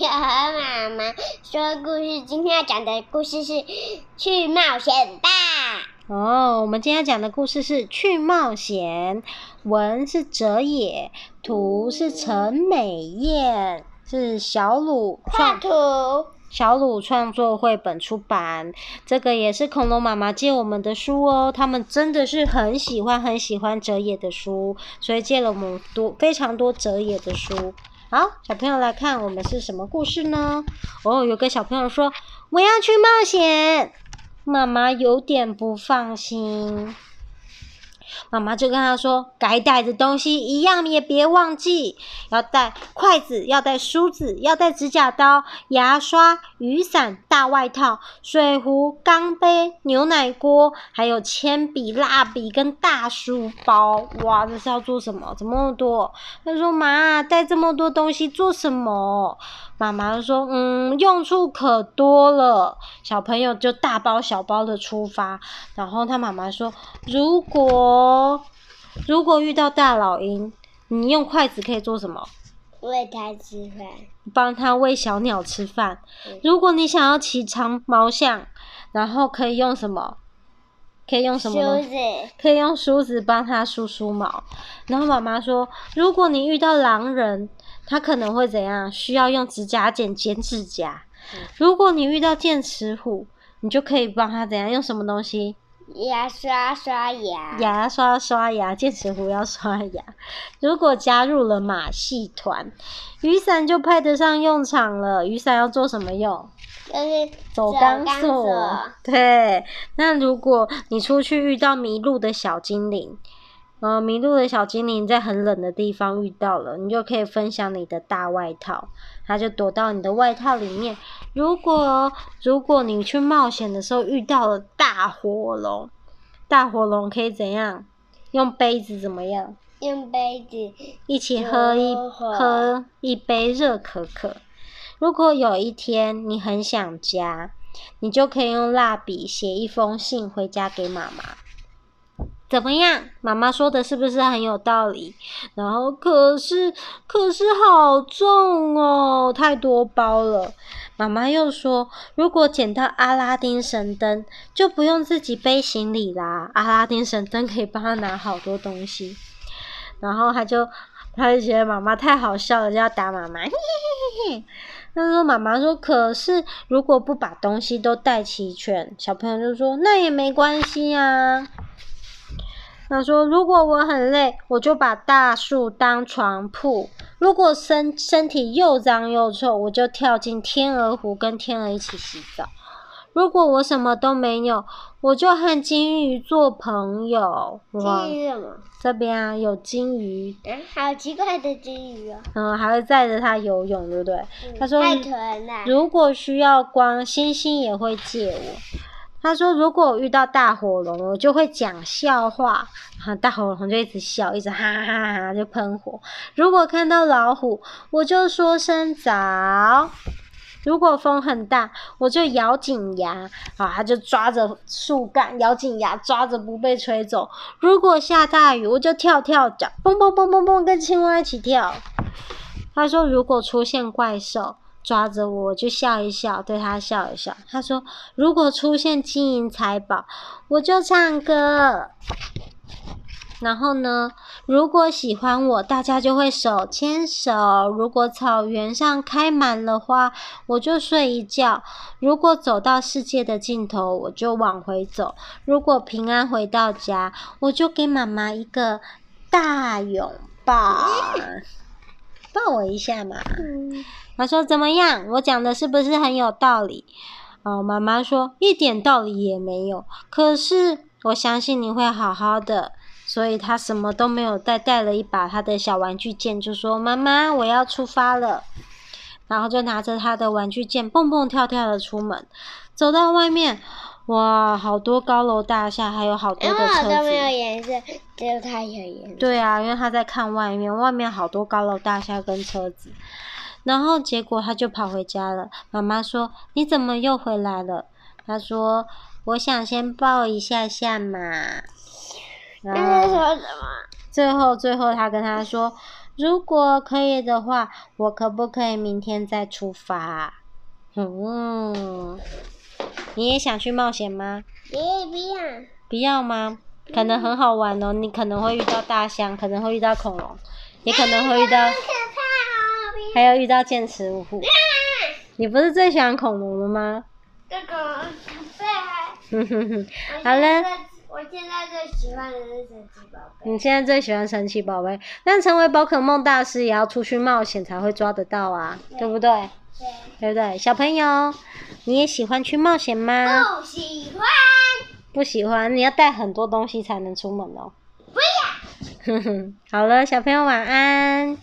要和妈妈说故事。今天要讲的故事是《去冒险吧》。哦，我们今天要讲的故事是《去冒险》，文是哲野，图是陈美燕，是小鲁画图。小鲁创作绘本出版，这个也是恐龙妈妈借我们的书哦。他们真的是很喜欢很喜欢哲野的书，所以借了我们多非常多哲野的书。好，小朋友来看，我们是什么故事呢？哦，有个小朋友说我要去冒险，妈妈有点不放心。妈妈就跟他说：“该带的东西一样也别忘记，要带筷子，要带梳子，要带指甲刀、牙刷、雨伞、大外套、水壶、钢杯、牛奶锅，还有铅笔、蜡笔跟大书包。哇，这是要做什么？怎么那么多？”他说：“妈，带这么多东西做什么？”妈妈说：“嗯，用处可多了。”小朋友就大包小包的出发，然后他妈妈说：“如果如果遇到大老鹰，你用筷子可以做什么？喂它吃饭。帮它喂小鸟吃饭。如果你想要骑长毛象，然后可以用什么？可以用什么？梳子。可以用梳子帮它梳梳毛。然后妈妈说：如果你遇到狼人。”他可能会怎样？需要用指甲剪剪指甲。如果你遇到剑齿虎，你就可以帮他怎样？用什么东西？牙刷刷牙。牙刷刷牙，剑齿虎要刷牙。如果加入了马戏团，雨伞就派得上用场了。雨伞要做什么用？就是走钢索。对。那如果你出去遇到迷路的小精灵？呃，迷路的小精灵在很冷的地方遇到了，你就可以分享你的大外套，它就躲到你的外套里面。如果如果你去冒险的时候遇到了大火龙，大火龙可以怎样？用杯子怎么样？用杯子一起喝一喝一杯热可可。如果有一天你很想家，你就可以用蜡笔写一封信回家给妈妈。怎么样？妈妈说的是不是很有道理？然后可是可是好重哦，太多包了。妈妈又说，如果捡到阿拉丁神灯，就不用自己背行李啦。阿拉丁神灯可以帮他拿好多东西。然后他就他就觉得妈妈太好笑了，就要打妈妈。嘿嘿嘿嘿。他说：“妈妈说，可是如果不把东西都带齐全，小朋友就说那也没关系啊。”他说：“如果我很累，我就把大树当床铺；如果身身体又脏又臭，我就跳进天鹅湖跟天鹅一起洗澡；如果我什么都没有，我就和金鱼做朋友。”金鱼什么？这边啊，有金鱼。嗯，好奇怪的金鱼哦。嗯，还会载着它游泳，对不对？嗯、他说：“如果需要光，星星也会借我。”他说：“如果我遇到大火龙，我就会讲笑话，然后大火龙就一直笑，一直哈哈哈哈就喷火。如果看到老虎，我就说声早。如果风很大，我就咬紧牙，啊，他就抓着树干，咬紧牙，抓着不被吹走。如果下大雨，我就跳跳脚，蹦蹦蹦蹦蹦，跟青蛙一起跳。”他说：“如果出现怪兽。”抓着我就笑一笑，对他笑一笑。他说：“如果出现金银财宝，我就唱歌。然后呢，如果喜欢我，大家就会手牵手。如果草原上开满了花，我就睡一觉。如果走到世界的尽头，我就往回走。如果平安回到家，我就给妈妈一个大拥抱，抱我一下嘛。”他说：“怎么样？我讲的是不是很有道理？”哦，妈妈说：“一点道理也没有。可是我相信你会好好的。”所以他什么都没有带，带了一把他的小玩具剑，就说：“妈妈，我要出发了。”然后就拿着他的玩具剑，蹦蹦跳跳的出门。走到外面，哇，好多高楼大厦，还有好多的车子。都没有颜色，只有他有颜色。对啊，因为他在看外面，外面好多高楼大厦跟车子。然后结果他就跑回家了。妈妈说：“你怎么又回来了？”他说：“我想先抱一下下嘛。”然后说什么？最后最后他跟他说：“如果可以的话，我可不可以明天再出发？嗯，你也想去冒险吗？也不要。不要吗？可能很好玩哦，你可能会遇到大象，可能会遇到恐龙，也可能会遇到，还有遇到剑齿虎。你不是最喜欢恐龙了吗？这个可爱。哼哼哼，好了。我现在最喜欢的是神奇宝贝。你现在最喜欢神奇宝贝，但成为宝可梦大师也要出去冒险才会抓得到啊，对，对不对？对。对不对？小朋友，你也喜欢去冒险吗？不喜欢。不喜欢，你要带很多东西才能出门哦。不要。哼哼，好了，小朋友晚安。